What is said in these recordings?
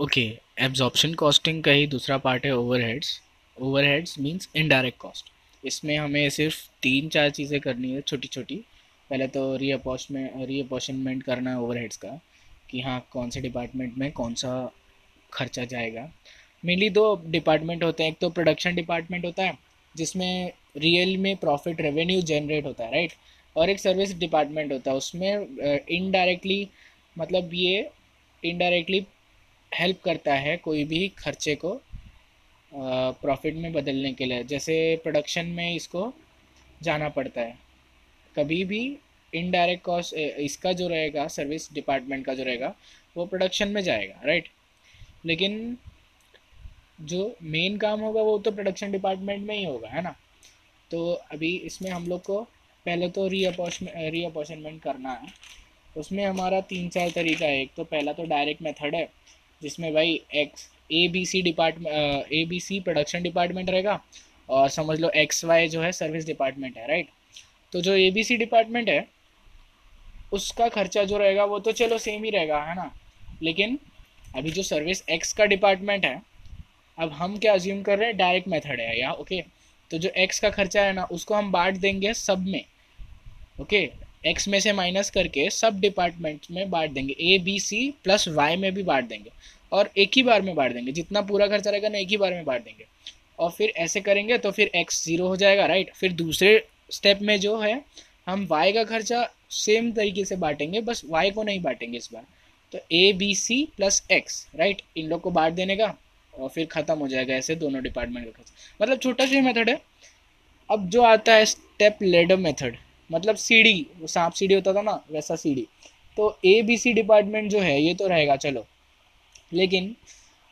Okay absorption costing का ही दूसरा part है overheads overheads means indirect cost इसमें हमें सिर्फ़ तीन चार चीज़ें करनी है छोटी छोटी पहले तो रीअपोशमेंट रीअपोशनमेंट करना है ओवरहेड्स का, कि हाँ कौन से डिपार्टमेंट में कौन सा खर्चा जाएगा. मेनली दो डिपार्टमेंट होते हैं. एक तो प्रोडक्शन डिपार्टमेंट होता है, जिसमें रियल में प्रॉफिट रेवेन्यू जनरेट होता है राइट और एक सर्विस डिपार्टमेंट होता है. उसमें इनडायरेक्टली मतलब ये इनडायरेक्टली हेल्प करता है कोई भी खर्चे को प्रॉफिट में बदलने के लिए। जैसे प्रोडक्शन में इसको जाना पड़ता है। कभी भी इनडायरेक्ट कॉस्ट इसका जो रहेगा सर्विस डिपार्टमेंट का जो रहेगा, वो प्रोडक्शन में जाएगा राइट लेकिन जो मेन काम होगा, वो तो प्रोडक्शन डिपार्टमेंट में ही होगा, है ना? तो अभी इसमें हम लोग को पहले तो रीअपोशमेंट रीअपोशनमेंट करना है। उसमें हमारा तीन चार तरीका है। एक तो पहला तो डायरेक्ट मेथड है। जिसमें भाई X A B C department A B C production department रहेगा और समझ लो एक्स वाई जो है सर्विस डिपार्टमेंट है राइट तो जो ए बी सी डिपार्टमेंट है, उसका खर्चा जो रहेगा वो तो चलो सेम ही रहेगा, है ना? लेकिन अभी जो सर्विस एक्स का डिपार्टमेंट है, अब हम क्या अज्यूम कर रहे हैं डायरेक्ट मेथड है, या ओके तो जो एक्स का खर्चा है ना, उसको हम बांट देंगे सब में ओके एक्स में से माइनस करके सब डिपार्टमेंट्स में बांट देंगे। A B C plus Y में भी बांट देंगे और एक ही बार में बांट देंगे। जितना पूरा खर्चा रहेगा ना एक ही बार में बांट देंगे। और फिर ऐसे करेंगे तो फिर एक्स ज़ीरो हो जाएगा राइट फिर दूसरे स्टेप में जो है, हम वाई का खर्चा सेम तरीके से बांटेंगे, बस वाई को नहीं बांटेंगे इस बार। तो A B C plus X right इन लोग को बांट देने का और फिर ख़त्म हो जाएगा ऐसे दोनों डिपार्टमेंट का खर्चा। मतलब छोटा सा मेथड है। अब जो आता है स्टेप लेडर मेथड मतलब सीढ़ी वो सांप सीढ़ी होता था ना, वैसा सीढ़ी तो ए बी सी डिपार्टमेंट जो है, ये तो रहेगा, चलो। लेकिन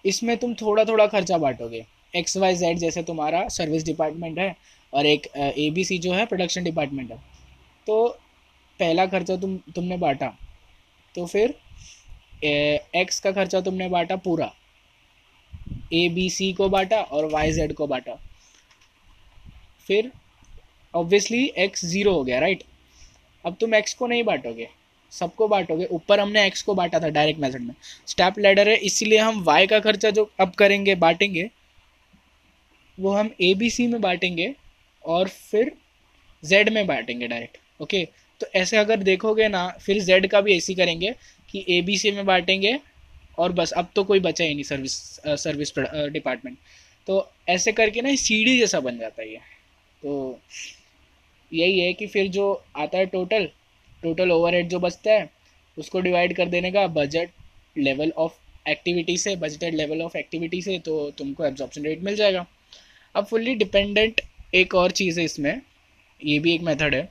इसमें तुम थोड़ा थोड़ा खर्चा बांटोगे। एक्स वाई जेड जैसे तुम्हारा सर्विस डिपार्टमेंट है और एक ए बी सी जो है प्रोडक्शन डिपार्टमेंट है। तो पहला खर्चा तुम, तुमने बांटा। तो फिर एक्स का खर्चा तुमने बांटा पूरा। ए बी सी को बांटा और वाई जेड को बांटा। फिर ऑब्वियसली एक्स ज़ीरो हो गया राइट अब तुम एक्स को नहीं बांटोगे, सबको बांटोगे, ऊपर हमने एक्स को बांटा था डायरेक्ट मेथड में। स्टेप लेडर है, इसीलिए हम वाई का खर्चा जो अब करेंगे, बांटेंगे, वो हम ए बी सी में बांटेंगे और फिर जेड में बांटेंगे डायरेक्ट ओके तो ऐसे अगर देखोगे ना, फिर जेड का भी ऐसी करेंगे कि ए बी सी में बांटेंगे और बस, अब तो कोई बचा ही नहीं सर्विस सर्विस डिपार्टमेंट तो ऐसे करके ना, सीढ़ी जैसा बन जाता है ये। तो यही है कि फिर जो आता है टोटल टोटल ओवरहेड जो बचता है, उसको डिवाइड कर देने का बजट लेवल ऑफ़ एक्टिविटी से बजटेड लेवल ऑफ़ एक्टिविटी से तो तुमको एब्जॉर्प्शन रेट मिल जाएगा। अब फुल्ली डिपेंडेंट एक और चीज़ है इसमें, ये भी एक मेथड है।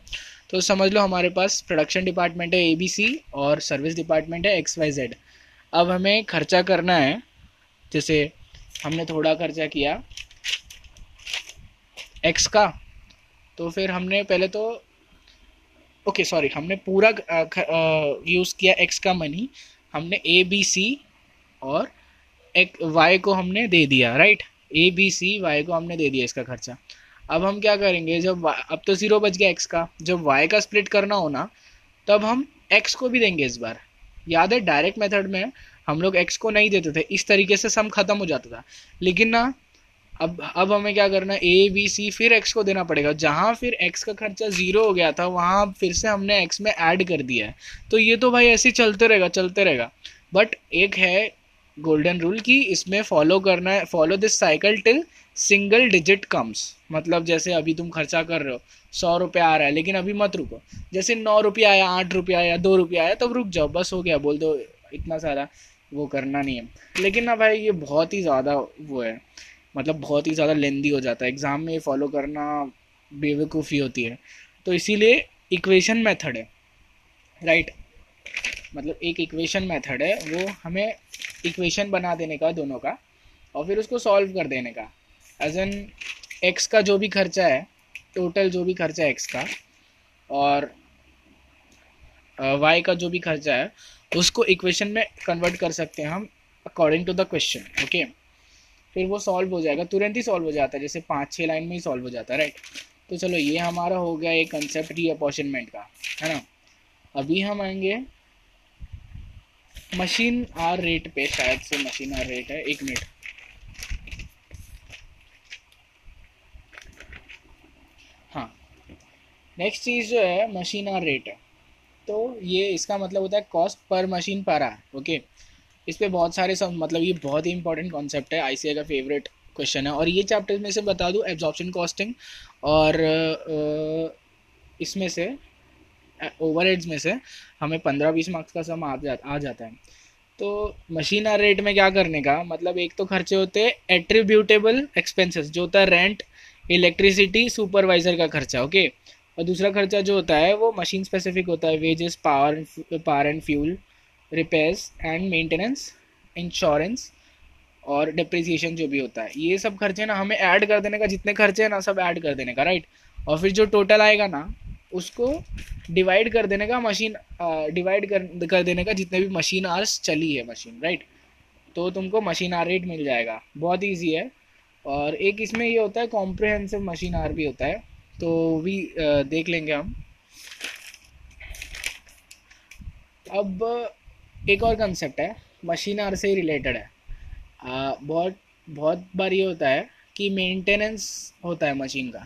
तो समझ लो हमारे पास प्रोडक्शन डिपार्टमेंट है ए बी सी और सर्विस डिपार्टमेंट है एक्स वाई जेड अब हमें खर्चा करना है, जैसे हमने थोड़ा खर्चा किया एक्स का तो फिर हमने पहले तो ओके सॉरी हमने पूरा यूज़ किया एक्स का मनी हमने ए बी सी और एक वाई को हमने दे दिया right A B C Y को हमने दे दिया इसका खर्चा। अब हम क्या करेंगे, जब अब तो ज़ीरो बच गया एक्स का। जब वाई का स्प्लिट करना हो ना, तब हम एक्स को भी देंगे इस बार। याद है डायरेक्ट मेथड में हम लोग एक्स को नहीं देते थे, इस तरीके से सम खत्म हो जाता था। लेकिन ना अब अब हमें क्या करना है? ए बी सी फिर एक्स को देना पड़ेगा। जहाँ फिर एक्स का खर्चा ज़ीरो हो गया था, वहाँ फिर से हमने एक्स में ऐड कर दिया है। तो ये तो भाई ऐसे चलते रहेगा चलते रहेगा। बट एक है गोल्डन रूल कि इसमें फॉलो करना है follow this cycle till single digit comes मतलब जैसे अभी तुम खर्चा कर रहे हो, सौ रुपया आ रहा है, लेकिन अभी मत रुको। जैसे नौ रुपया आया, आठ रुपया आया, दो रुपया आया, तब रुक जाओ, बस हो गया, बोल दो, इतना सारा वो करना नहीं है। लेकिन ना भाई, ये बहुत ही ज़्यादा वो है। मतलब बहुत ही ज़्यादा लेंदी हो जाता है। एग्ज़ाम में फॉलो करना बेवकूफ़ी होती है। तो इसीलिए इक्वेशन मेथड है। राइट मतलब एक इक्वेशन मेथड है, वो हमें इक्वेशन बना देने का दोनों का और फिर उसको सॉल्व कर देने का। एज एन एक्स का जो भी खर्चा है टोटल जो भी खर्चा है एक्स का और वाई का जो भी खर्चा है, उसको इक्वेशन में कन्वर्ट कर सकते हैं हम according to the question okay फिर वो सॉल्व हो जाएगा, तुरंत ही सॉल्व हो जाता है, जैसे पाँच छः लाइन में ही सॉल्व हो जाता है राइट तो चलो ये हमारा हो गया एक कंसेप्ट री अपॉर्चनमेंट का, है ना? अभी हम आएँगे मशीन आर रेट पे, शायद से मशीन आर रेट है, एक मिनट हाँ। नेक्स्ट चीज़ जो है मशीन आर रेट है। तो ये इसका मतलब होता है कॉस्ट पर मशीन पर आ ओके इस पर बहुत सारे सब मतलब ये बहुत ही इंपॉर्टेंट कॉन्सेप्ट है आई का फेवरेट क्वेश्चन है। और ये चैप्टर में से बता दूँ एब्जॉर्प्शन कॉस्टिंग और इसमें से ओवर में से हमें पंद्रह बीस मार्क्स का सम आ जा, आ जाता है। तो मशीन रेट में क्या करने का मतलब एक तो खर्चे होते हैं एट्रीब्यूटेबल एक्सपेंसेस जो होता है रेंट इलेक्ट्रिसिटी सुपरवाइजर का खर्चा ओके और दूसरा खर्चा जो होता है, वो मशीन स्पेसिफिक होता है wages power power and fuel repairs and maintenance insurance और डिप्रिसिएशन जो भी होता है। ये सब खर्चे ना हमें ऐड कर देने का, जितने खर्चे हैं ना, सब ऐड कर देने का राइट और फिर जो टोटल आएगा ना, उसको डिवाइड कर देने का मशीन डिवाइड कर कर देने का जितने भी मशीन आर्स चली है मशीन राइट तो तुमको मशीन आर रेट मिल जाएगा। बहुत ईजी है। और एक इसमें ये होता है कॉम्प्रहेंसिव मशीन आर भी होता है। तो भी देख लेंगे हम। अब एक और कंसेप्ट है मशीन आर से ही रिलेटेड है। आ, बहुत बहुत बार ये होता है कि मेंटेनेंस होता है मशीन का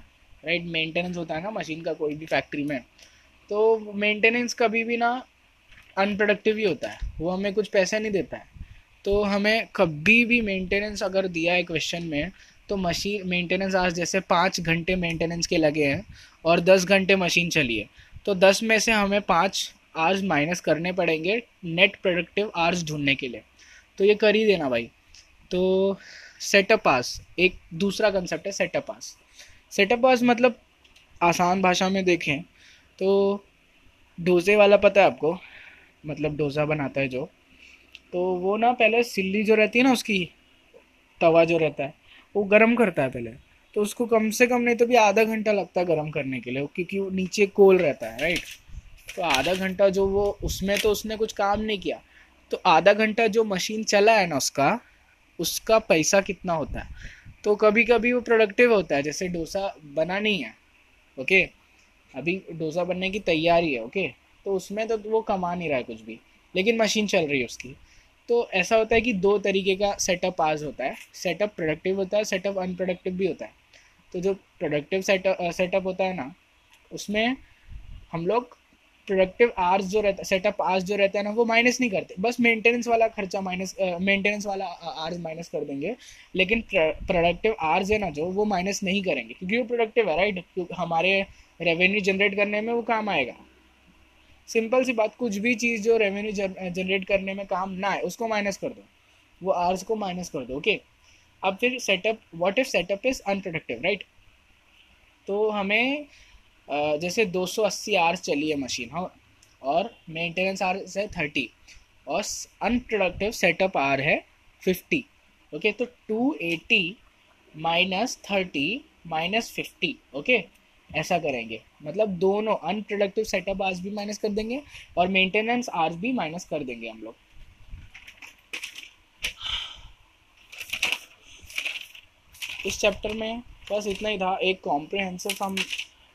राइट मेंटेनेंस होता है ना मशीन का कोई भी फैक्ट्री में। तो मेंटेनेंस कभी भी ना अनप्रोडक्टिव ही होता है वो हमें कुछ पैसे नहीं देता है। तो हमें कभी भी मेंटेनेंस अगर दिया है क्वेश्चन में तो मशीन मेंटेनेंस आज जैसे पाँच घंटे मेंटेनेंस के लगे हैं और दस घंटे मशीन चली है तो दस में से हमें पाँच आवर्स माइनस करने पड़ेंगे नेट प्रोडक्टिव आर्स ढूँढने के लिए। तो ये कर ही देना भाई। तो सेटअप पास एक दूसरा कंसेप्ट है सेटअप पास सेटअप पास मतलब आसान भाषा में देखें तो डोसे वाला पता है आपको? मतलब डोसा बनाता है जो। तो वो ना पहले सिल्ली जो रहती है ना उसकी, तवा जो रहता है, वो गर्म करता है पहले। तो उसको कम से कम नहीं तो भी आधा घंटा लगता है गर्म करने के लिए, क्योंकि वो नीचे कोल रहता है राइट तो आधा घंटा जो वो, उसमें तो उसने कुछ काम नहीं किया। तो आधा घंटा जो मशीन चला है ना उसका उसका पैसा कितना होता है? तो कभी कभी वो प्रोडक्टिव होता है, जैसे डोसा बना नहीं है, ओके? अभी डोसा बनने की तैयारी है, ओके? तो उसमें तो वो कमा नहीं रहा है कुछ भी, लेकिन मशीन चल रही है उसकी। तो ऐसा होता है कि दो तरीके का सेटअप आज होता है। सेटअप प्रोडक्टिव होता है सेटअप अनप्रोडक्टिव भी होता है। तो जो प्रोडक्टिव सेटअप सेटअप होता है ना, उसमें हम लोग प्रोडक्टिव आर्स जो रहता है सेटअप आर्स जो रहता है ना, वो माइनस नहीं करते। बस मेंटेनेंस वाला खर्चा माइनस मेंटेनेंस वाला आर्स माइनस कर देंगे। लेकिन प्रोडक्टिव आर्स है ना जो, वो माइनस नहीं करेंगे। क्योंकि वो प्रोडक्टिव है राइट क्योंकि हमारे रेवेन्यू जनरेट करने में वो काम आएगा। सिंपल सी बात, कुछ भी चीज़ जो रेवेन्यू जनरेट करने में काम ना आए, उसको माइनस कर दो। वो आर्स को माइनस कर दो ओके अब फिर setup what if setup is unproductive right तो हमें जैसे 280 आवर्स चली है मशीन हाँ। और मेंटेनेंस आवर्स है 30 और अनप्रोडक्टिव सेटअप आर है 50 ओके तो 280 minus thirty minus fifty okay ऐसा करेंगे। मतलब दोनों अनप्रोडक्टिव सेटअप आर्स भी माइनस कर देंगे और मेंटेनेंस आर्स भी माइनस कर देंगे हम लोग। इस चैप्टर में बस इतना ही था। एक कॉम्प्रिहेंसिव हम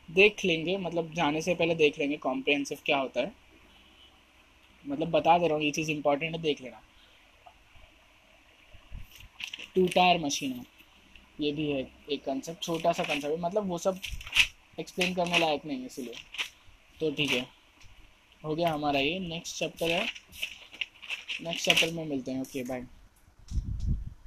देख लेंगे मतलब जाने से पहले देख लेंगे कॉम्प्रिहेंसिव क्या होता है। मतलब बता दे रहा हूँ, ये चीज़ इंपॉर्टेंट है, देख लेना। टू टायर मशीन है। ये भी है एक कंसेप्ट छोटा सा कंसेप्ट है मतलब वो सब एक्सप्लेन करने लायक नहीं है, इसीलिए। तो ठीक है। हो गया हमारा ये नेक्स्ट चैप्टर है। नेक्स्ट चैप्टर में मिलते हैं। Okay bye